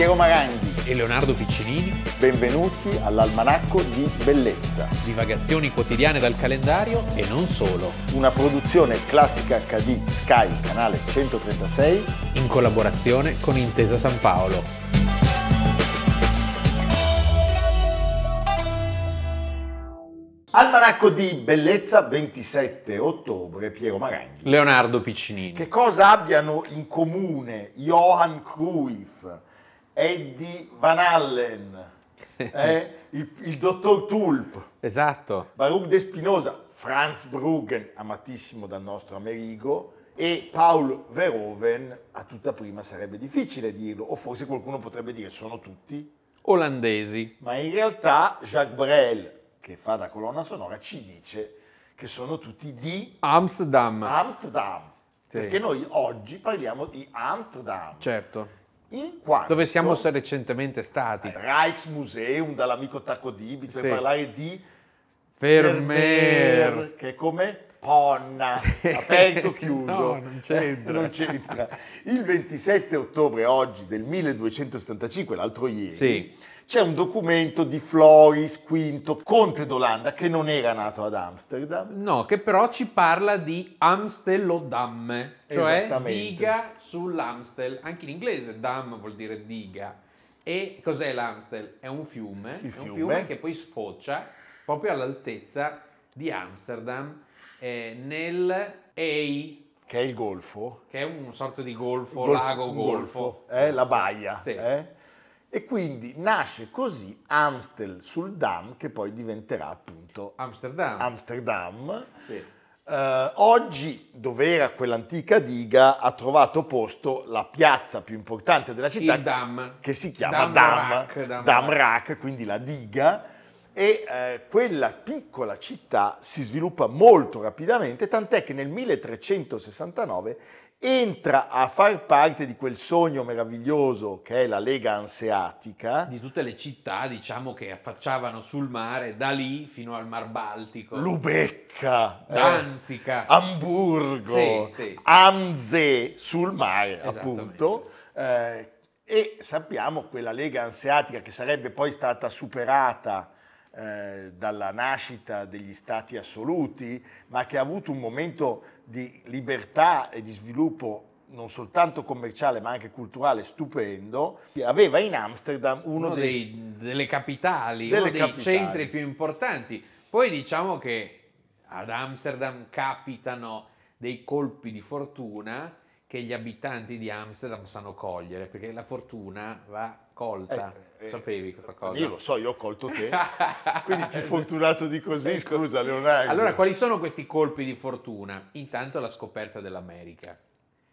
Piero Maranghi. e Leonardo Piccinini, Benvenuti all'Almanacco di Bellezza, divagazioni quotidiane dal calendario e non solo, una produzione classica HD Sky, canale 136. in collaborazione con Intesa San Paolo. Almanacco di Bellezza 27 ottobre, Piero Maranghi. Leonardo Piccinini. Che cosa abbiano in comune Johan Cruyff, Eddie Van Allen, eh, il, il dottor Tulp, Esatto. Baruch De Spinoza, Franz Bruggen, amatissimo dal nostro Amerigo, e Paul Verhoeven, a tutta prima sarebbe difficile dirlo, o forse qualcuno potrebbe dire sono tutti, Olandesi. ma in realtà Jacques Brel, che fa da colonna sonora, ci dice che sono tutti di Amsterdam. Amsterdam, Sì. perché noi oggi parliamo di Amsterdam, Certo. In quanto Dove siamo recentemente stati. Rijksmuseum dall'amico Tacco Dibitz per Sì. parlare di Vermeer. che è come Ponna, aperto, chiuso. No, non c'entra. Non c'entra. Il 27 ottobre oggi del 1275, l'altro ieri, Sì. c'è un documento di Floris V, conte d'Olanda, che non era nato ad Amsterdam. No, che però ci parla di Amstelodamme, cioè diga sull'Amstel. Anche in inglese dam vuol dire diga. E cos'è l'Amstel? È un fiume, Il è un fiume. fiume che poi sfocia proprio all'altezza di Amsterdam eh, nel Ei, Che è il golfo. che è un sorta di golfo, Golfo- lago un golfo. eh, la baia. Sì. eh. E quindi nasce così Amstel sul Dam, che poi diventerà appunto Amsterdam. Amsterdam. Sì. Eh, oggi, dove era quell'antica diga, ha trovato posto la piazza più importante della città, Il Dam. che si chiama Dam Dam, Dam quindi la diga, e eh, quella piccola città si sviluppa molto rapidamente, tant'è che nel 1369 entra a far parte di quel sogno meraviglioso che è la Lega Anseatica, Di tutte le città, diciamo, che affacciavano sul mare, da lì fino al Mar Baltico. Lubecca, eh, Danzica. Amburgo, Sì, sì. Amze sul mare, appunto. eh, e sappiamo quella Lega Anseatica che sarebbe poi stata superata eh, dalla nascita degli stati assoluti, ma che ha avuto un momento di libertà e di sviluppo non soltanto commerciale ma anche culturale stupendo, aveva in Amsterdam uno, uno dei, dei- delle capitali, Delle uno dei capitali. centri più importanti. Poi diciamo che ad Amsterdam capitano dei colpi di fortuna che gli abitanti di Amsterdam sanno cogliere, perché la fortuna va colta. Eh, eh, Sapevi questa cosa? Io lo so, io ho colto te, quindi più fortunato di così, scusa Leonardo. Allora, quali sono questi colpi di fortuna? Intanto la scoperta dell'America,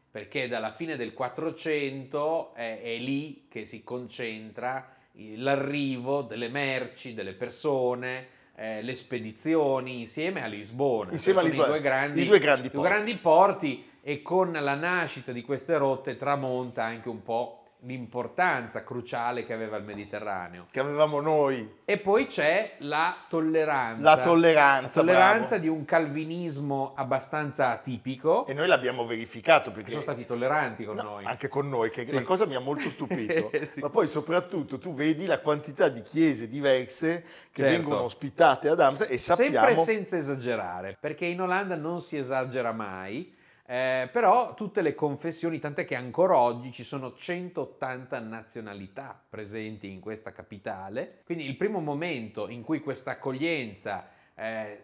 perché dalla fine del 400 è, è lì che si concentra l'arrivo delle merci, delle persone, eh, le spedizioni insieme a Lisbona. Insieme a Lisbona, I due grandi, i due grandi i due porti. grandi porti e con la nascita di queste rotte tramonta anche un po' l'importanza cruciale che aveva il Mediterraneo. che avevamo noi, E poi c'è la tolleranza. la tolleranza, La tolleranza bravo. di un calvinismo abbastanza atipico. e noi l'abbiamo verificato perché Sono stati tolleranti con No, noi. anche con noi, che Sì. la cosa mi ha molto stupito, Sì. ma poi soprattutto tu vedi la quantità di chiese diverse che Certo. vengono ospitate ad Amsterdam e Sempre sappiamo senza esagerare, perché in Olanda non si esagera mai, eh, però tutte le confessioni, tant'è che ancora oggi ci sono 180 nazionalità presenti in questa capitale, quindi il primo momento in cui questa accoglienza eh,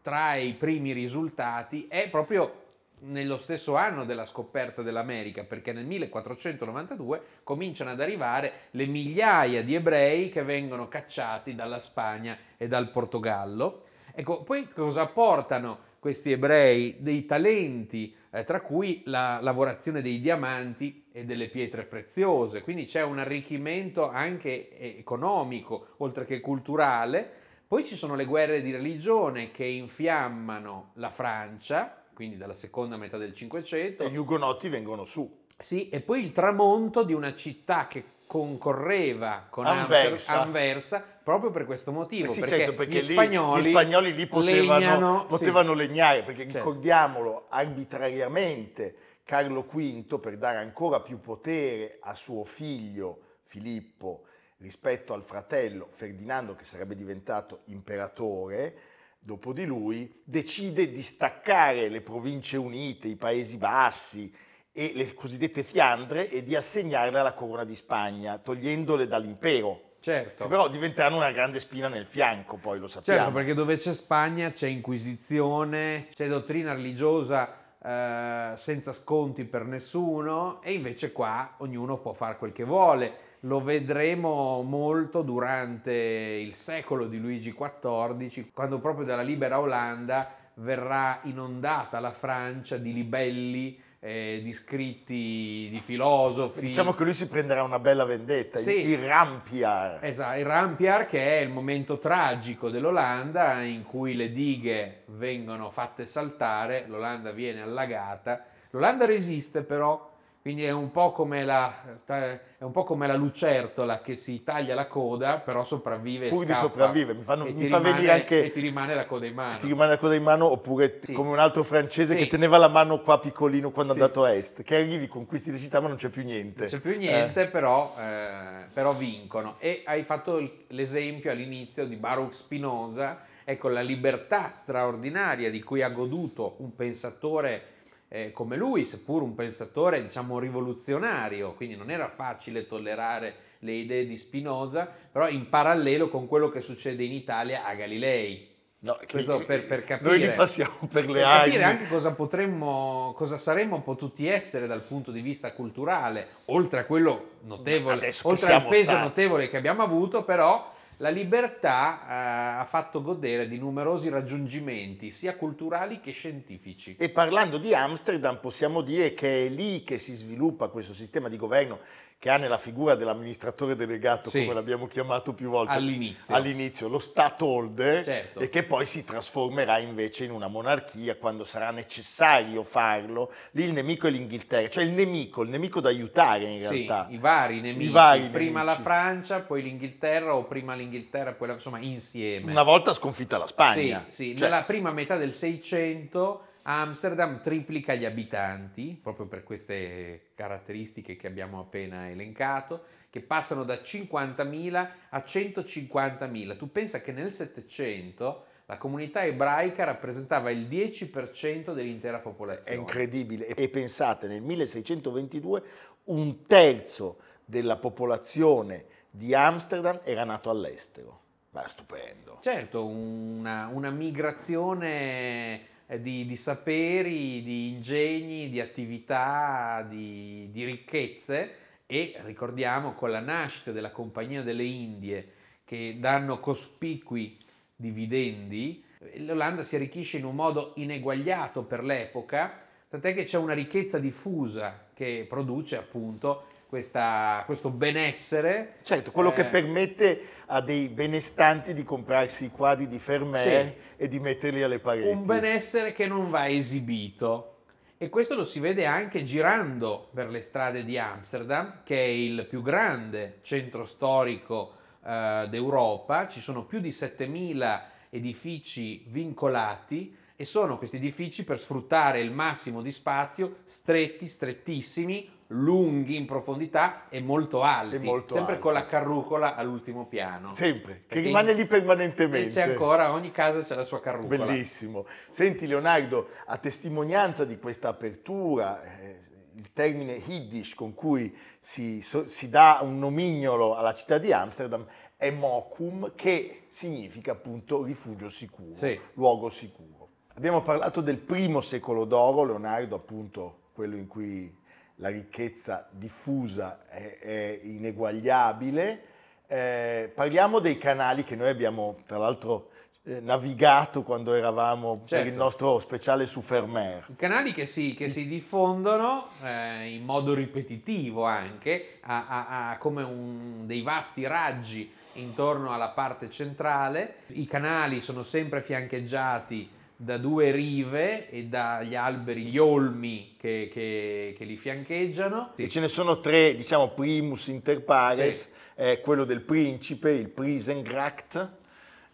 trae i primi risultati è proprio nello stesso anno della scoperta dell'America, perché nel 1492 cominciano ad arrivare le migliaia di ebrei che vengono cacciati dalla Spagna e dal Portogallo. Ecco, poi cosa portano questi ebrei? Dei talenti, eh, tra cui la lavorazione dei diamanti e delle pietre preziose, quindi c'è un arricchimento anche eh, economico, oltre che culturale. Poi ci sono le guerre di religione che infiammano la Francia, quindi dalla seconda metà del Cinquecento. e gli ugonotti vengono su. Sì, e poi il tramonto di una città che concorreva con Anversa. Anversa proprio per questo motivo, Eh sì, perché, certo, perché gli, lì- spagnoli gli spagnoli lì potevano, legnano- potevano legnare, perché Certo. ricordiamolo, arbitrariamente Carlo V, per dare ancora più potere a suo figlio Filippo rispetto al fratello Ferdinando che sarebbe diventato imperatore dopo di lui, decide di staccare le province unite, i Paesi Bassi e le cosiddette Fiandre e di assegnarle alla corona di Spagna, togliendole dall'impero. Certo. Che però diventeranno una grande spina nel fianco, poi lo sappiamo. Certo, perché dove c'è Spagna c'è inquisizione, c'è dottrina religiosa eh, senza sconti per nessuno e invece qua ognuno può fare quel che vuole. Lo vedremo molto durante il secolo di Luigi XIV, quando proprio dalla libera Olanda verrà inondata la Francia di libelli eh, di scritti di filosofi. Diciamo che lui si prenderà una bella vendetta, sì. il Rampiar. Esatto, il Rampiar che è il momento tragico dell'Olanda in cui le dighe vengono fatte saltare, l'Olanda viene allagata. L'Olanda resiste però, quindi è un, po come la, è un po' come la lucertola che si taglia la coda, però sopravvive. Pur di sopravvivere, mi, fanno, mi fa rimane, venire anche. E ti rimane la coda in mano. Ti rimane la coda in mano, oppure Sì. come un altro francese Sì. che teneva la mano qua piccolino quando Sì. è andato a est. Che arrivi, conquisti le città, ma non c'è più niente. Non c'è più niente, però, eh, però vincono. E hai fatto l'esempio all'inizio di Baruch Spinoza, ecco la libertà straordinaria di cui ha goduto un pensatore eh, come lui, seppur un pensatore diciamo rivoluzionario, quindi non era facile tollerare le idee di Spinoza, però in parallelo con quello che succede in Italia a Galilei. No, Questo per, per capire. Noi li passiamo per le per capire anche cosa potremmo, cosa saremmo potuti essere dal punto di vista culturale, oltre a quello notevole, oltre al peso stati. notevole che abbiamo avuto, però la libertà eh, ha fatto godere di numerosi raggiungimenti, sia culturali che scientifici. E parlando di Amsterdam possiamo dire che è lì che si sviluppa questo sistema di governo che ha nella figura dell'amministratore delegato, Sì. come l'abbiamo chiamato più volte All'inizio. all'inizio, lo Stadtholder, Certo. e che poi si trasformerà invece in una monarchia quando sarà necessario farlo. Lì il nemico è l'Inghilterra, cioè il nemico, il nemico da aiutare in Sì, realtà. i vari nemici, vari prima nemici. la Francia, poi l'Inghilterra o prima l'Inghilterra, poi la, insomma insieme. Una volta sconfitta la Spagna. Sì, sì. Cioè, nella prima metà del 600 Amsterdam triplica gli abitanti, proprio per queste caratteristiche che abbiamo appena elencato, che passano da 50.000 a 150.000. Tu pensa che nel 700 la comunità ebraica rappresentava il 10% dell'intera È popolazione. incredibile. E pensate, nel 1622 un terzo della popolazione di Amsterdam era nato all'estero. Ma è stupendo. Certo, una, una migrazione di, di saperi, di ingegni, di attività, di, di ricchezze e ricordiamo con la nascita della Compagnia delle Indie che danno cospicui dividendi, eh, l'Olanda si arricchisce in un modo ineguagliato per l'epoca, tant'è che c'è una ricchezza diffusa che produce appunto questa- questo benessere. Certo, quello che eh, permette a dei benestanti di comprarsi i quadri di Vermeer e di metterli alle pareti. un benessere che non va esibito. E questo lo si vede anche girando per le strade di Amsterdam, che è il più grande centro storico eh, d'Europa. Ci sono più di 7000 edifici vincolati e sono questi edifici per sfruttare il massimo di spazio, stretti, strettissimi, lunghi in profondità e molto alti, E molto sempre alti. con la carrucola all'ultimo piano. Sempre, che rimane in- lì permanentemente. C'è ancora, ogni casa c'è la sua carrucola. Bellissimo. Senti Leonardo, a testimonianza di questa apertura, eh, il termine Yiddish con cui si, so- si dà un nomignolo alla città di Amsterdam è Mokum, che significa appunto rifugio sicuro, Sì. luogo sicuro. Abbiamo parlato del primo secolo d'oro, Leonardo, appunto quello in cui la ricchezza diffusa è, è ineguagliabile. Eh, parliamo dei canali che noi abbiamo, tra l'altro, eh, navigato quando eravamo per Certo. il nostro speciale su Fermer. Canali che si, che si diffondono eh, in modo ripetitivo anche, a, a- a come un- dei vasti raggi intorno alla parte centrale. I canali sono sempre fiancheggiati da due rive e dagli alberi, gli olmi che, che- che li fiancheggiano. E ce ne sono tre, diciamo, primus inter pares, Sì. è quello del principe, il Prisengracht,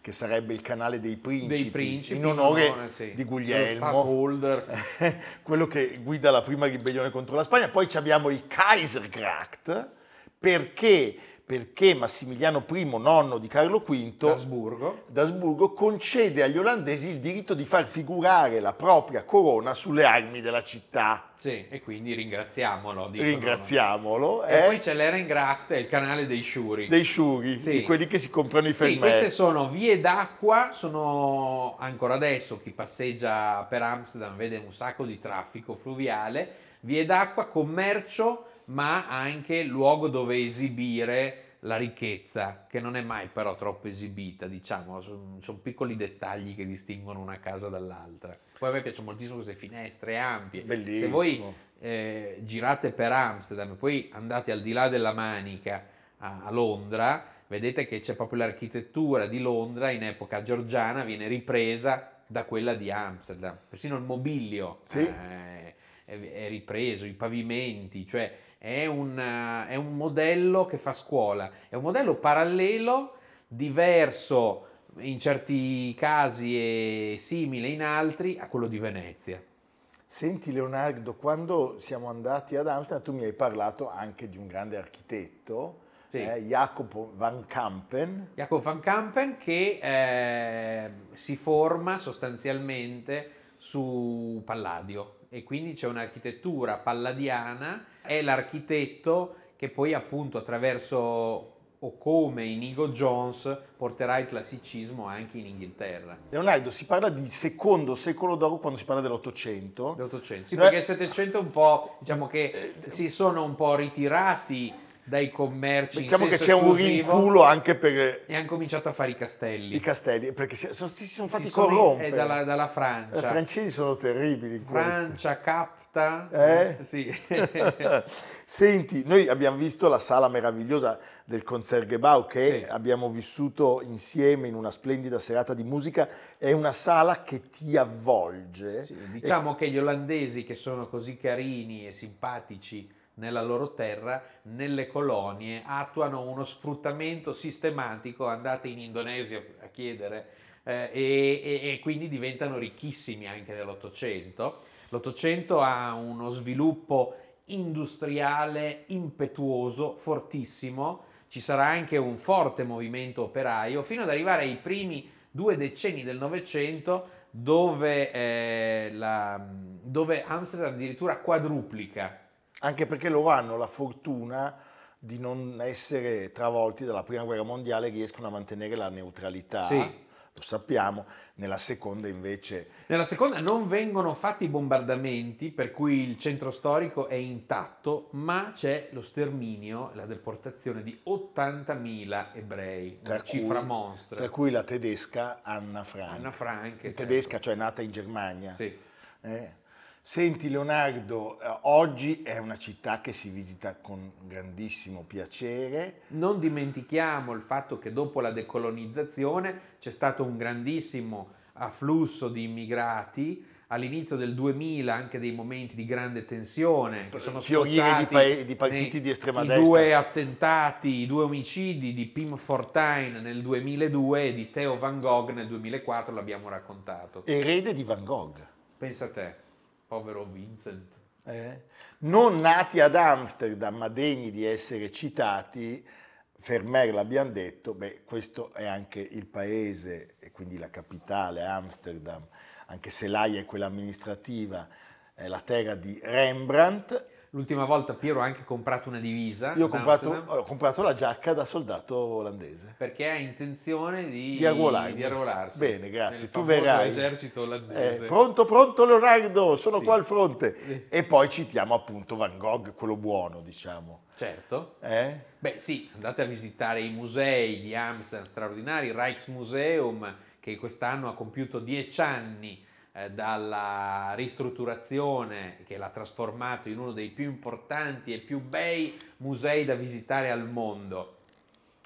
che sarebbe il canale dei principi, Dei principi, in onore sì, di Guglielmo. Quello che guida la prima ribellione contro la Spagna. Poi abbiamo il Kaisergracht perché perché Massimiliano I, nonno di Carlo V, D'Asburgo. d'Asburgo, concede agli olandesi il diritto di far figurare la propria corona sulle armi della città. Sì, e quindi ringraziamolo. dicono. Ringraziamolo. E eh, poi c'è l'Erengracht, il canale dei Sciuri. dei sciuri, Sì. di quelli che si comprano i Sì, fermenti. queste sono vie d'acqua, sono ancora adesso chi passeggia per Amsterdam vede un sacco di traffico fluviale, vie d'acqua, commercio, ma anche luogo dove esibire la ricchezza, che non è mai però troppo esibita, diciamo, sono, sono piccoli dettagli che distinguono una casa dall'altra. Poi a me piacciono moltissimo queste finestre ampie. Se Bellissimo. voi eh, girate per Amsterdam e poi andate al di là della Manica a, a Londra, vedete che c'è proprio l'architettura di Londra in epoca georgiana, viene ripresa da quella di Amsterdam. Persino il mobilio Sì. eh, è, ripreso, i pavimenti, cioè è un, eh, è un modello che fa scuola, è un modello parallelo, diverso in certi casi e simile in altri a quello di Venezia. Senti Leonardo, quando siamo andati ad Amsterdam tu mi hai parlato anche di un grande architetto, Sì. eh, Jacopo van Kampen. Jacob van Kampen che eh, si forma sostanzialmente su Palladio e quindi c'è un'architettura palladiana, è l'architetto che poi appunto attraverso o come Inigo Jones porterà il classicismo anche in Inghilterra. Leonardo, si parla di secondo secolo d'oro quando si parla dell'Ottocento. L'Ottocento. Sì, Eh, perché il Settecento è un po', diciamo che si sono un po' ritirati dai commerci. Diciamo che c'è un rinculo anche per E hanno cominciato a fare i castelli. i castelli, perché si sono, si sono fatti Si sono- corrompere. eh, dalla, dalla I Francia. francesi sono terribili. Francia capta. Eh? Sì. Senti, noi abbiamo visto la sala meravigliosa del Concertgebouw che Sì. abbiamo vissuto insieme in una splendida serata di musica, è una sala che ti avvolge. Sì, diciamo che gli olandesi che sono così carini e simpatici nella loro terra, nelle colonie, attuano uno sfruttamento sistematico, andate in Indonesia a chiedere, eh, e, e- e quindi diventano ricchissimi anche nell'Ottocento. L'Ottocento ha uno sviluppo industriale impetuoso, fortissimo, ci sarà anche un forte movimento operaio, fino ad arrivare ai primi due decenni del Novecento dove, eh, dove Amsterdam addirittura quadruplica. Anche perché loro hanno la fortuna di non essere travolti dalla prima guerra mondiale, riescono a mantenere la neutralità. Sì. Lo sappiamo, nella seconda invece Nella seconda non vengono fatti bombardamenti, per cui il centro storico è intatto, ma c'è lo sterminio, la deportazione di 80.000 ebrei, tra una cifra cui, mostra. tra cui la tedesca Anna Frank. Anna Frank, certo. tedesca, cioè nata in Germania. Sì. Eh. Senti Leonardo, eh, oggi è una città che si visita con grandissimo piacere. Non dimentichiamo il fatto che dopo la decolonizzazione c'è stato un grandissimo afflusso di immigrati, all'inizio del 2000 anche dei momenti di grande tensione che sono Fiorire di pa- di partiti nei- di estrema i destra. due attentati, i due omicidi di Pim Fortuyn nel 2002 e di Theo Van Gogh nel 2004, l'abbiamo raccontato. Erede di Van Gogh. Pensa a te, povero Vincent. eh. Non nati ad Amsterdam ma degni di essere citati, Vermeer l'abbiamo detto, beh, questo è anche il paese e quindi la capitale, Amsterdam, anche se l'AIA è quella amministrativa, è la terra di Rembrandt. L'ultima volta Piero ha anche comprato una divisa. Io ho comprato, ho comprato la giacca da soldato olandese. perché ha intenzione di, Di arruolarmi. di arruolarsi. Bene, grazie. Tu verrai. esercito olandese. Eh, pronto, pronto Leonardo, sono Sì. qua al fronte. Sì. E poi citiamo appunto Van Gogh, quello buono, diciamo. Certo. Eh? Beh sì, andate a visitare i musei di Amsterdam straordinari, il Rijksmuseum che quest'anno ha compiuto dieci anni eh, dalla ristrutturazione che l'ha trasformato in uno dei più importanti e più bei musei da visitare al mondo.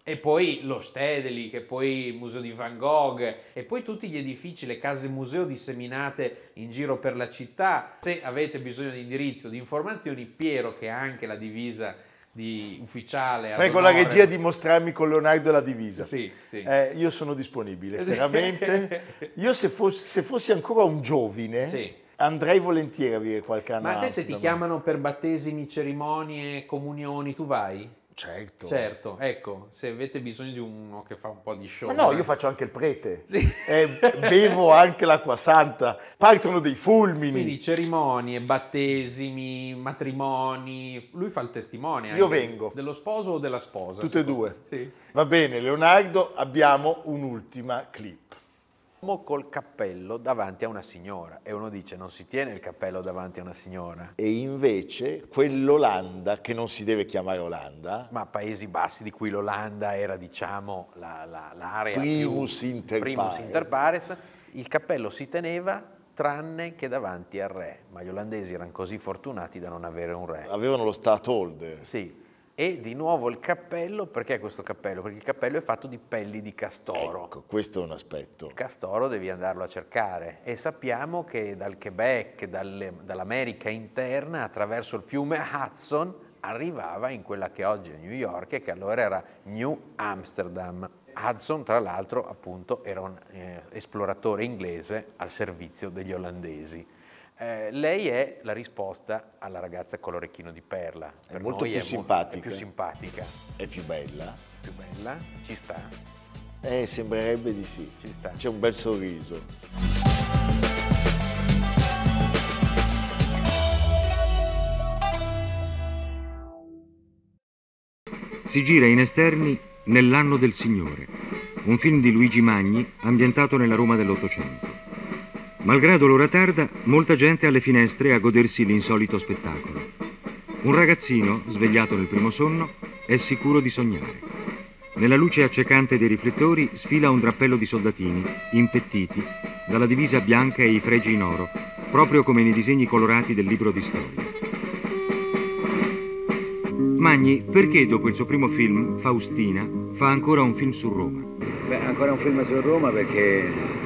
E poi lo Stedeli, che poi il museo di Van Gogh, e poi tutti gli edifici, le case museo disseminate in giro per la città. Se avete bisogno di indirizzo, di informazioni, Piero, che ha anche la divisa di ufficiale. Prego la regia di mostrarmi con Leonardo la divisa. Sì, sì. Eh, io sono disponibile, chiaramente. Io se fossi, se fossi ancora un giovine, Sì. andrei volentieri a vivere qualche anno Ma a te se ti chiamano per battesimi, cerimonie, comunioni, tu vai? Certo. Certo, ecco, se avete bisogno di uno che fa un po' di show. Ma no, io faccio anche il prete. Sì. Eh, bevo anche l'acqua santa. Partono dei fulmini. Quindi cerimonie, battesimi, matrimoni. Lui fa il testimone. Io vengo. Dello sposo o della sposa? Tutte e due. Sì. Va bene, Leonardo, abbiamo un'ultima clip uomo col cappello davanti a una signora e uno dice non si tiene il cappello davanti a una signora. E invece quell'Olanda, che non si deve chiamare Olanda, ma Paesi Bassi di cui l'Olanda era diciamo la, la, l'area primus più, inter, primus inter pares, il cappello si teneva tranne che davanti al re, ma gli olandesi erano così fortunati da non avere un re. Avevano lo Stadtholder. Sì, e di nuovo il cappello, perché questo cappello? Perché il cappello è fatto di pelli di castoro. Ecco, questo è un aspetto. Il castoro devi andarlo a cercare e sappiamo che dal Quebec, dalle, dall'America interna, attraverso il fiume Hudson, arrivava in quella che oggi è New York e che allora era New Amsterdam. Hudson, tra l'altro, appunto, era un eh, esploratore inglese al servizio degli olandesi eh, lei è la risposta alla ragazza con l'orecchino di perla. È per molto più è simpatica. È più simpatica. È più bella. Più bella? Ci sta? Eh, sembrerebbe di sì. Ci sta. C'è un bel sorriso. Si gira in esterni Nell'anno del Signore, un film di Luigi Magni ambientato nella Roma dell'Ottocento. Malgrado l'ora tarda, molta gente alle finestre a godersi l'insolito spettacolo. Un ragazzino, svegliato nel primo sonno, è sicuro di sognare. Nella luce accecante dei riflettori sfila un drappello di soldatini, impettiti, dalla divisa bianca e i fregi in oro, proprio come nei disegni colorati del libro di storia. Magni, perché dopo il suo primo film, Faustina, fa ancora un film su Roma? Beh, ancora un film su Roma perché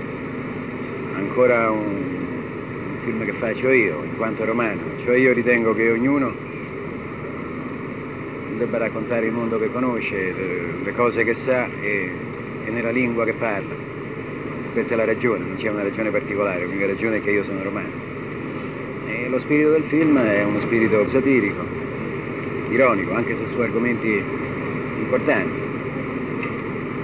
ancora un, un film che faccio io, in quanto romano. Cioè io ritengo che ognuno debba raccontare il mondo che conosce, le cose che sa e, e nella lingua che parla. Questa è la ragione, non c'è una ragione particolare, l'unica ragione è che io sono romano. E lo spirito del film è uno spirito satirico, ironico, anche se su argomenti importanti,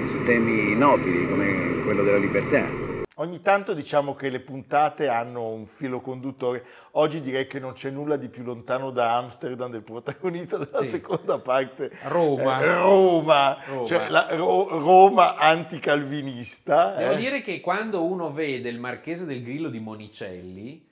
su temi nobili come quello della libertà. Ogni tanto diciamo che le puntate hanno un filo conduttore. Oggi direi che non c'è nulla di più lontano da Amsterdam del protagonista della sì. seconda parte. Roma. Eh, Roma, Roma. Cioè la, Ro, Roma anticalvinista. Devo eh. dire che quando uno vede il Marchese del Grillo di Monicelli,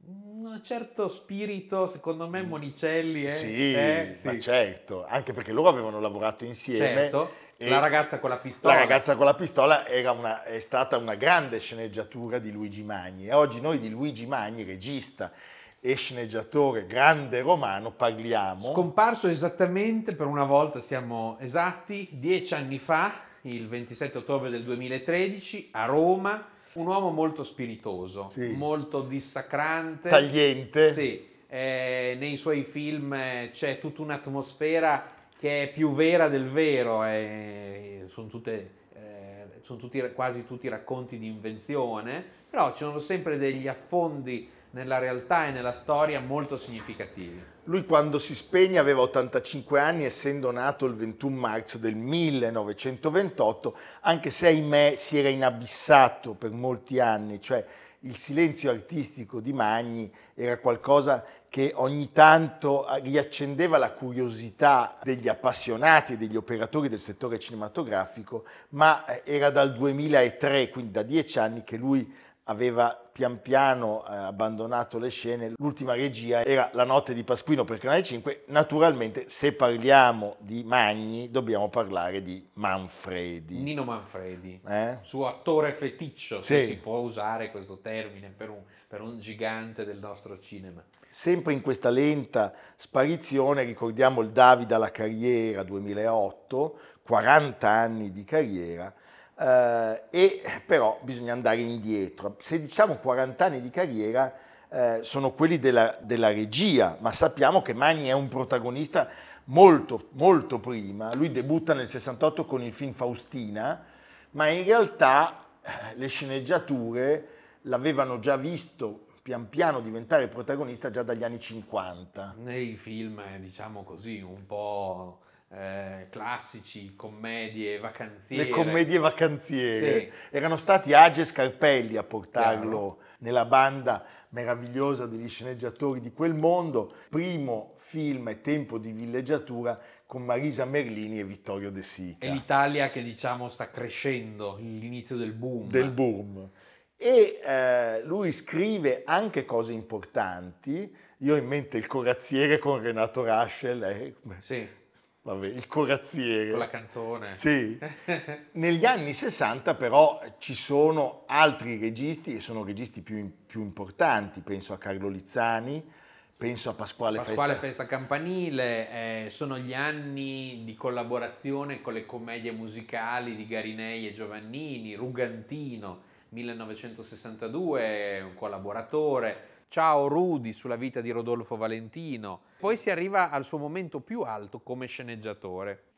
un certo spirito, secondo me Monicelli è... Sì, eh, sì. ma certo, anche perché loro avevano lavorato insieme. Certo la ragazza con la pistola. La ragazza con la pistola una, è stata una grande sceneggiatura di Luigi Magni e oggi noi di Luigi Magni, regista e sceneggiatore grande romano, parliamo. Scomparso esattamente, per una volta siamo esatti, dieci anni fa, il 27 ottobre del 2013, a Roma, un uomo molto spiritoso, sì. molto dissacrante. Tagliente. Sì, eh, nei suoi film eh, c'è tutta un'atmosfera che è più vera del vero, è, sono, tutte, eh, sono tutti, quasi tutti racconti di invenzione, però ci sono sempre degli affondi nella realtà e nella storia molto significativi. Lui quando si spegne aveva 85 anni, essendo nato il 21 marzo del 1928, anche se ahimè si era inabissato per molti anni, cioè il silenzio artistico di Magni era qualcosa che ogni tanto riaccendeva la curiosità degli appassionati e degli operatori del settore cinematografico, ma eh, era dal 2003, quindi da dieci anni, che lui aveva pian piano eh, abbandonato le scene. L'ultima regia era La notte di Pasquino per Canale 5. Naturalmente, se parliamo di Magni, dobbiamo parlare di Manfredi. Nino Manfredi, eh? suo attore feticcio, se sì. si può usare questo termine per un, per un gigante del nostro cinema. Sempre in questa lenta sparizione ricordiamo il Davide alla carriera 2008, 40 anni di carriera, eh, e però bisogna andare indietro. Se diciamo 40 anni di carriera eh, sono quelli della, della, regia, ma sappiamo che Magni è un protagonista molto, molto prima. Lui debutta nel 68 con il film Faustina, ma in realtà eh, le sceneggiature l'avevano già visto pian piano diventare protagonista già dagli anni 50. Nei film, diciamo così, un po' eh, classici, commedie vacanziere. Le commedie vacanziere. Sì. Erano stati Age Scarpelli a portarlo Chiaro. nella banda meravigliosa degli sceneggiatori di quel mondo. Primo film e tempo di villeggiatura con Marisa Merlini e Vittorio De Sica. È l'Italia che diciamo sta crescendo, l'inizio del boom. del boom. E eh, lui scrive anche cose importanti. Io ho in mente il corazziere con Renato Raschel, eh, Sì, vabbè, il corazziere. con la canzone. Sì. Negli anni 60 però ci sono altri registi e sono registi più, più importanti, penso a Carlo Lizzani, penso a Pasquale, Pasquale Festa. Festa Campanile, eh, sono gli anni di collaborazione con le commedie musicali di Garinei e Giovannini, Rugantino, 1962, un collaboratore, Ciao Rudy sulla vita di Rodolfo Valentino. Poi si arriva al suo momento più alto come sceneggiatore.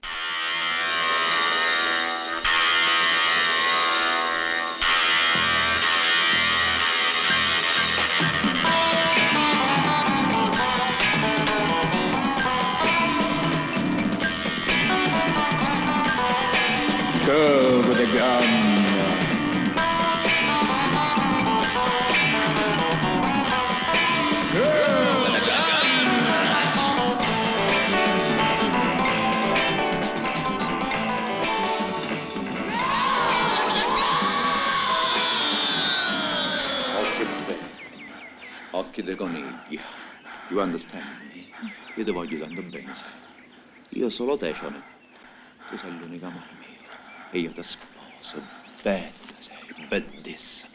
Ti voglio tanto bene, sai. Io solo te, Cione. Tu sei l'unico amore mio. E io ti sposo. Bella sei, bellissima.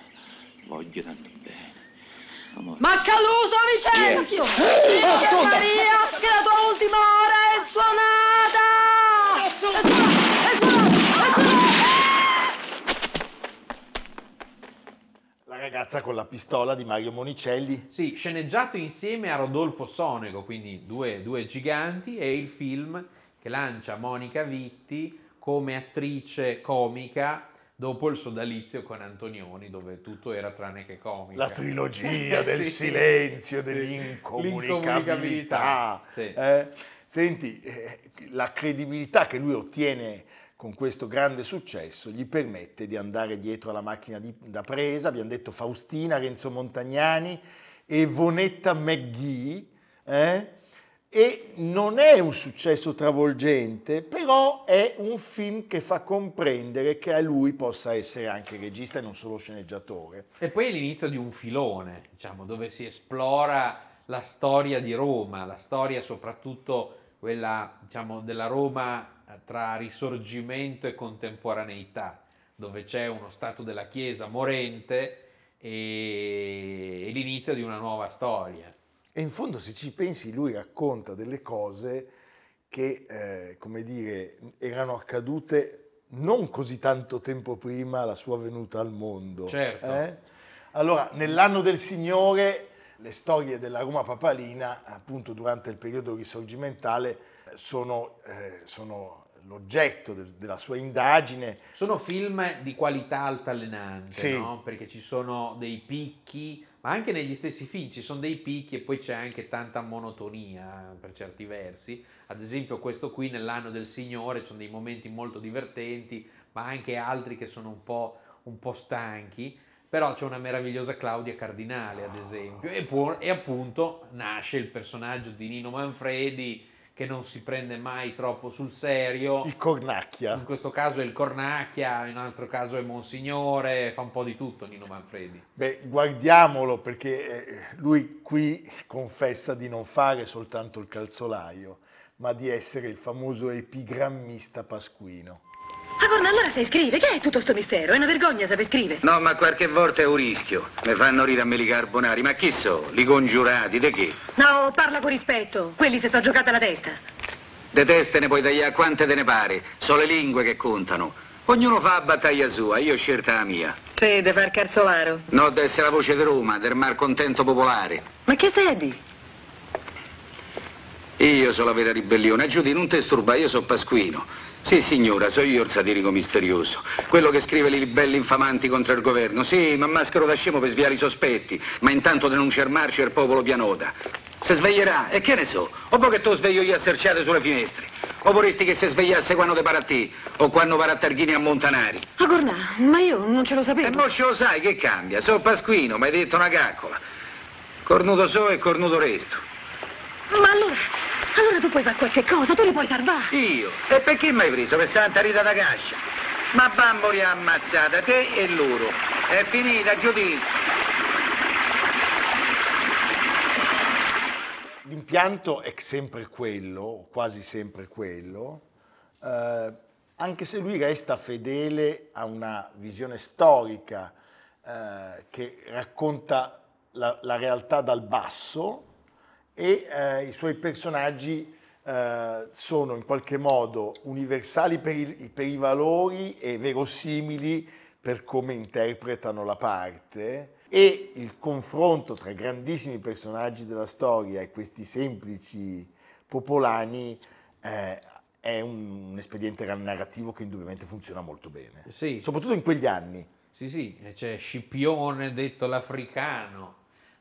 Voglio tanto bene. Amore. Maccaluso Vicenzio! Virgen Maria, che la tua ultima ora è suonata! È suonata! È suonata! È suonata! La ragazza con la pistola di Mario Monicelli. Sì, sceneggiato insieme a Rodolfo Sonego, quindi due, due giganti, è il film che lancia Monica Vitti come attrice comica dopo il sodalizio con Antonioni, dove tutto era tranne che comica. La trilogia del Sì. silenzio, Sì. dell'incomunicabilità. Sì. Eh, senti, eh, la credibilità che lui ottiene con questo grande successo gli permette di andare dietro alla macchina di- da presa. Abbiamo detto Faustina, Renzo Montagnani e Vonetta McGee. eh? E non è un successo travolgente, però è un film che fa comprendere che a lui possa essere anche regista e non solo sceneggiatore. E poi è l'inizio di un filone, diciamo, dove si esplora la storia di Roma, la storia soprattutto quella, diciamo, della Roma tra risorgimento e contemporaneità, dove c'è uno stato della Chiesa morente e, e l'inizio di una nuova storia. E in fondo, se ci pensi, lui racconta delle cose che, eh, come dire, erano accadute non così tanto tempo prima la sua venuta al mondo. Certo. eh? Allora, nell'anno del Signore, le storie della Roma papalina, appunto durante il periodo risorgimentale, sono, eh, sono l'oggetto del- della sua indagine. Sono film di qualità altalenante, Sì. no? perché ci sono dei picchi, ma anche negli stessi film ci sono dei picchi e poi c'è anche tanta monotonia eh, per certi versi. Ad esempio questo qui nell'anno del Signore ci sono dei momenti molto divertenti, ma anche altri che sono un po', un po' stanchi. Però c'è una meravigliosa Claudia Cardinale, ad esempio, e, pu- e appunto nasce il personaggio di Nino Manfredi che non si prende mai troppo sul serio. Il Cornacchia. In questo caso è il Cornacchia, in un altro caso è Monsignore, fa un po' di tutto Nino Manfredi. Beh, guardiamolo perché eh, lui qui confessa di non fare soltanto il calzolaio, ma di essere il famoso epigrammista pasquino. Ah, Corna, allora sai scrivere? Che è tutto sto mistero? È una vergogna saper scrivere. No, ma qualche volta è un rischio. Mi fanno rire a me li carbonari, ma chi so? Li congiurati, di che? No, parla con rispetto. Quelli si sono giocata la testa. De teste ne puoi tagliare quante te ne pare. Sono le lingue che contano. Ognuno fa la battaglia sua, io ho scelta la mia. Sì, de far carzolaro. No, deve essere la voce di Roma, del malcontento popolare. Ma che stai a dire? Io sono la vera ribellione. Giudi, non ti sturba, io sono Pasquino. Sì, signora, so io il satirico misterioso. Quello che scrive le libelle infamanti contro il governo. Sì, ma maschero da scemo per sviare i sospetti. Ma intanto denuncia il marcio e il popolo pianota. Se sveglierà, e che ne so? O poi che lo sveglio io a serciate sulle finestre. O vorresti che si svegliasse quando te pare a te o quando pare a Targhini a Montanari? A Gornà, ma io non ce lo E sapevo. mo ce lo sai che cambia? So Pasquino, mi hai detto una caccola. Cornuto so e cornuto resto. Ma allora, allora tu puoi fare qualche cosa, tu li puoi salvare. Io? E perché mi hai preso per Santa Rita da Cascia? Ma bamboli ammazzata, te e loro. È finita, Giudì. L'impianto è sempre quello, quasi sempre quello, eh, anche se lui resta fedele a una visione storica eh, che racconta la, la realtà dal basso e eh, i suoi personaggi eh, sono in qualche modo universali per i, per i valori e verosimili per come interpretano la parte e il confronto tra grandissimi personaggi della storia e questi semplici popolani eh, è un, un espediente narrativo che indubbiamente funziona molto bene, Sì. soprattutto in quegli anni. Sì, sì, c'è Scipione detto l'africano,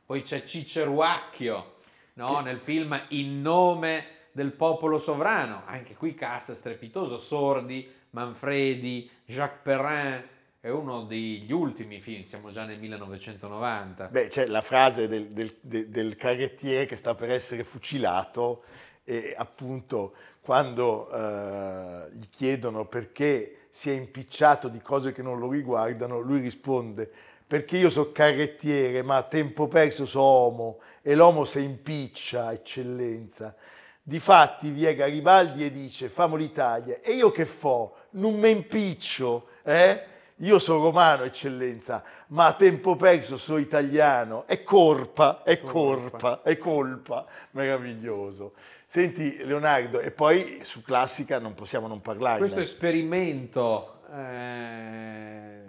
poi c'è Ciceruacchio, no? nel film In nome del popolo sovrano, anche qui cast strepitoso, Sordi, Manfredi, Jacques Perrin, è uno degli ultimi film, siamo già nel 1990. Beh, c'è la frase del, del- del- del carrettiere che sta per essere fucilato e appunto quando eh, gli chiedono perché si è impicciato di cose che non lo riguardano, lui risponde perché io so carrettiere, ma a tempo perso so uomo e l'uomo si impiccia, eccellenza. Difatti vie Garibaldi e dice famo l'Italia e io che fo? Non mi impiccio, eh? Io sono romano, eccellenza, ma a tempo perso sono italiano. È colpa, è colpa, è colpa. Meraviglioso. Senti Leonardo, e poi su classica non possiamo non parlare. Questo esperimento eh,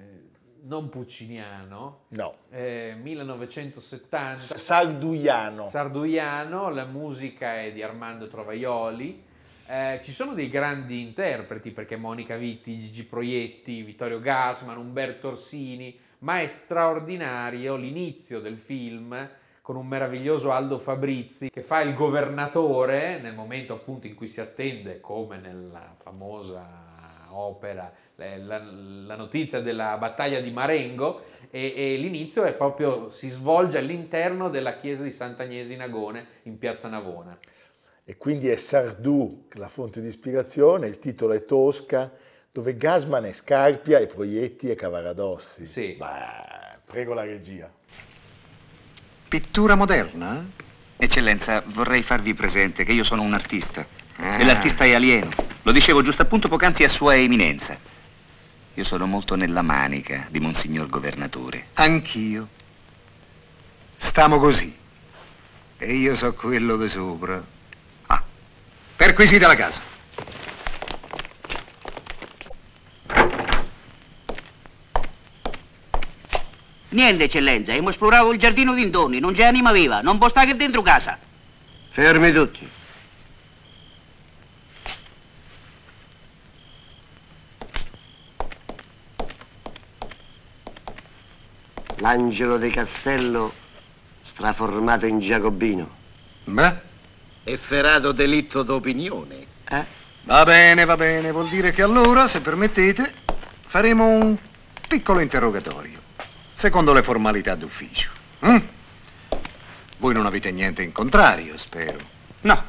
non pucciniano, No, eh, 1970, sarduiano. sarduiano, la musica è di Armando Trovaioli. Eh, ci sono dei grandi interpreti perché Monica Vitti, Gigi Proietti, Vittorio Gassman, Umberto Orsini, ma è straordinario l'inizio del film con un meraviglioso Aldo Fabrizi che fa il governatore nel momento appunto in cui si attende, come nella famosa opera, la, la notizia della battaglia di Marengo e, e l'inizio è proprio, si svolge all'interno della chiesa di Sant'Agnese Nagone in piazza Navona. E quindi è Sardù la fonte di ispirazione, il titolo è Tosca, dove Gasman è Scarpia e Proietti e Cavaradossi. Sì. Beh, prego la regia. Pittura moderna? Eccellenza, vorrei farvi presente che io sono un artista. Ah. E l'artista è alieno. Lo dicevo giusto appunto poc'anzi a sua eminenza. Io sono molto nella manica di Monsignor Governatore. Anch'io. Stiamo così. E io so quello di sopra. Ah. Perquisite la casa. Niente, eccellenza, abbiamo esplorato il giardino d'intorno, non c'è anima viva, non può stare che dentro casa. Fermi tutti. L'angelo di Castello straformato in Giacobino. Beh, Efferato delitto d'opinione. Eh? va bene, va bene. Vuol dire che allora, se permettete, faremo un piccolo interrogatorio. Secondo le formalità d'ufficio. mm? Voi non avete niente in contrario, spero. No,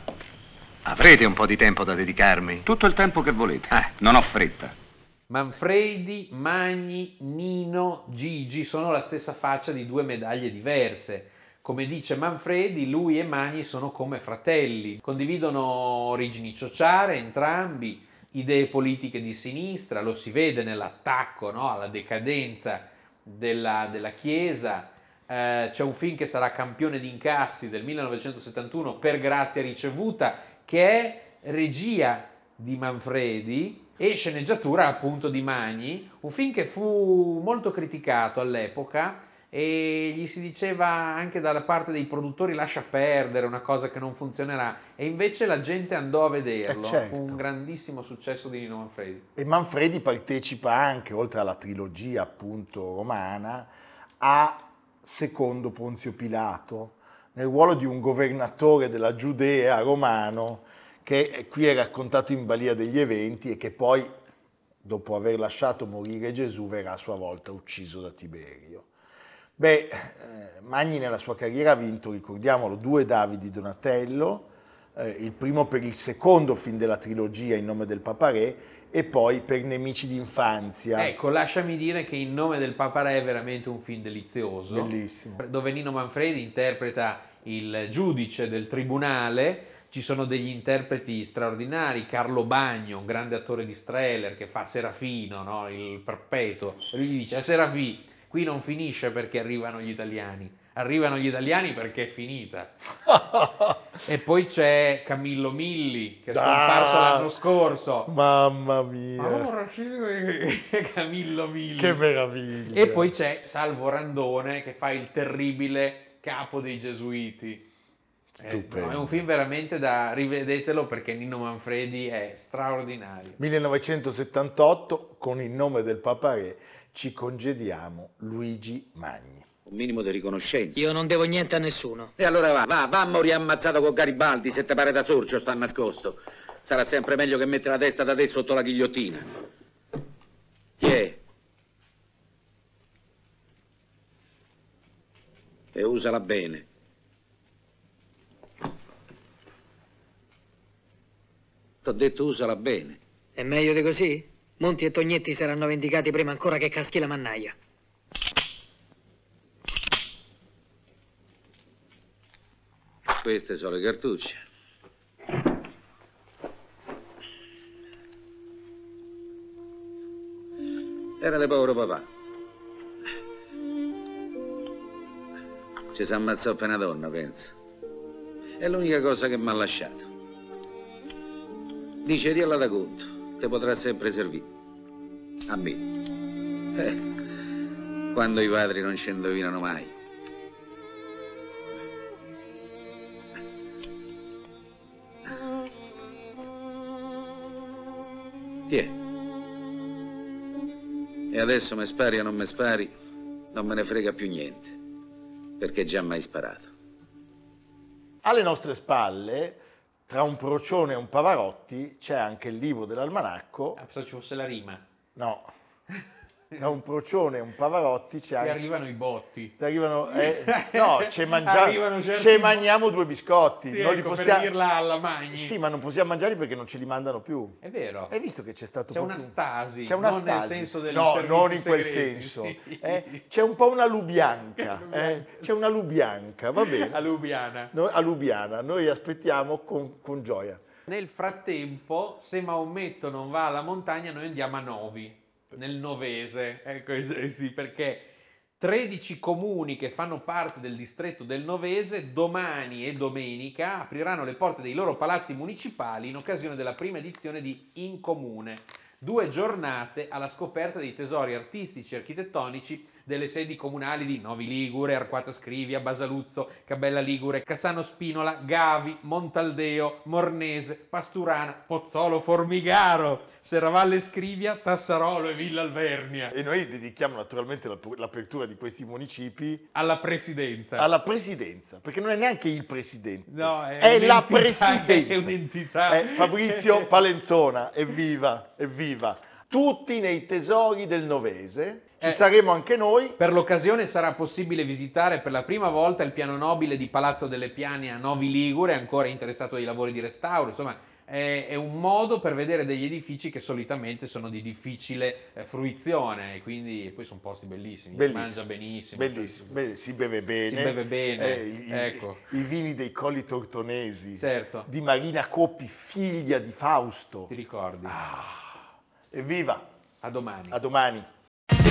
Avrete un po' di tempo da dedicarmi? tutto il tempo che volete. Eh. Non ho fretta. Manfredi, Magni, Nino, Gigi sono la stessa faccia di due medaglie diverse. Come dice Manfredi, lui e Magni sono come fratelli, condividono origini ciociare entrambi, idee politiche di sinistra, lo si vede nell'attacco no, alla decadenza della, della Chiesa. Eh, c'è un film che sarà campione di incassi del 1971 per grazia ricevuta, che è regia di Manfredi e sceneggiatura appunto di Magni, un film che fu molto criticato all'epoca e gli si diceva anche dalla parte dei produttori lascia perdere una cosa che non funzionerà e invece la gente andò a vederlo, Eh, certo. fu un grandissimo successo di Nino Manfredi. E Manfredi partecipa anche, oltre alla trilogia appunto romana, a secondo Ponzio Pilato, nel ruolo di un governatore della Giudea romano che qui è raccontato in balia degli eventi e che poi, dopo aver lasciato morire Gesù, verrà a sua volta ucciso da Tiberio. Beh, eh, Magni nella sua carriera ha vinto, ricordiamolo, due Davidi Donatello, eh, il primo per il secondo film della trilogia In nome del Papa Re e poi per Nemici d'infanzia. Ecco, lasciami dire che In nome del Papa Re è veramente un film delizioso. Bellissimo. Dove Nino Manfredi interpreta il giudice del tribunale. Ci sono degli interpreti straordinari, Carlo Bagno, un grande attore di Streller che fa Serafino, no? il perpetuo. E lui gli dice, Serafì, qui non finisce perché arrivano gli italiani, arrivano gli italiani perché è finita. e poi c'è Camillo Milli, che è scomparso Ah, l'anno scorso. Mamma mia, Ora Camillo Milli. che meraviglia. E poi c'è Salvo Randone che fa il terribile capo dei Gesuiti. Eh, Stupendo. no, è un film veramente da rivedetelo perché Nino Manfredi è straordinario. 1978, con il nome del Papa Re, ci congediamo Luigi Magni. Un minimo di riconoscenza. Io non devo niente a nessuno. E allora va, va, va a morire ammazzato con Garibaldi se te pare da sorcio sta nascosto. Sarà sempre meglio che mettere la testa da te sotto la ghigliottina. Chi è? E usala bene. T'ho detto usala bene. È meglio di così? Monti e Tognetti saranno vendicati prima ancora che caschi la mannaia. Queste sono le cartucce. Era di povero papà. Ci si ammazzò una donna, pensa. È l'unica cosa che mi ha lasciato. Dice di alla da conto, te potrà sempre servire. A me. Eh, quando i padri non ci indovinano mai. Chi è? E adesso mi spari o non mi spari, non me ne frega più niente, perché già mai sparato. Alle nostre spalle, tra un Procione e un Pavarotti, c'è anche il libro dell'almanacco. Ah, pensavo ci fosse la rima. No, tra un Procione e un Pavarotti c'è anche... arrivano i botti. Ti arrivano, eh, no, ci mangiamo, certi- mangiamo due biscotti. Sì, non li ecco, possiamo- per dirla alla Magni. Sì, ma non possiamo mangiarli perché non ce li mandano più. È vero. Hai visto che c'è stato C'è una stasi, C'è una non nel stasi. senso dei No, non in quel segreti, senso. sì. eh. C'è un po' una lubianca. eh. C'è una lubianca, va bene. A Lubiana. Noi, a Lubiana, noi aspettiamo con, con gioia. Nel frattempo, se Maometto non va alla montagna, noi andiamo a Novi, nel Novese. Ecco, eh, sì, perché 13 comuni che fanno parte del distretto del Novese domani e domenica apriranno le porte dei loro palazzi municipali in occasione della prima edizione di In Comune. Due giornate alla scoperta dei tesori artistici e architettonici delle sedi comunali di Novi Ligure, Arquata Scrivia, Basaluzzo, Cabella Ligure, Cassano Spinola, Gavi, Montaldeo, Mornese, Pasturana, Pozzolo Formigaro, Serravalle Scrivia, Tassarolo e Villa Alvernia. E noi dedichiamo naturalmente l'apertura di questi municipi Alla presidenza. alla presidenza, perché non è neanche il presidente, No, è è, la presidenza. è un'entità. È Fabrizio Palenzona, evviva, evviva. Tutti nei tesori del Novese, ci Eh. saremo anche noi. Per l'occasione sarà possibile visitare per la prima volta il piano nobile di Palazzo delle Piane a Novi Ligure, ancora interessato ai lavori di restauro, insomma è, è un modo per vedere degli edifici che solitamente sono di difficile eh, fruizione e quindi poi sono posti bellissimi, Bellissimo. si mangia benissimo. Bellissimo, be- si beve bene. Si beve bene, Eh, i, ecco. i vini dei colli tortonesi Certo. di Marina Coppi, figlia di Fausto. Ti ricordi? Evviva, A domani. a domani.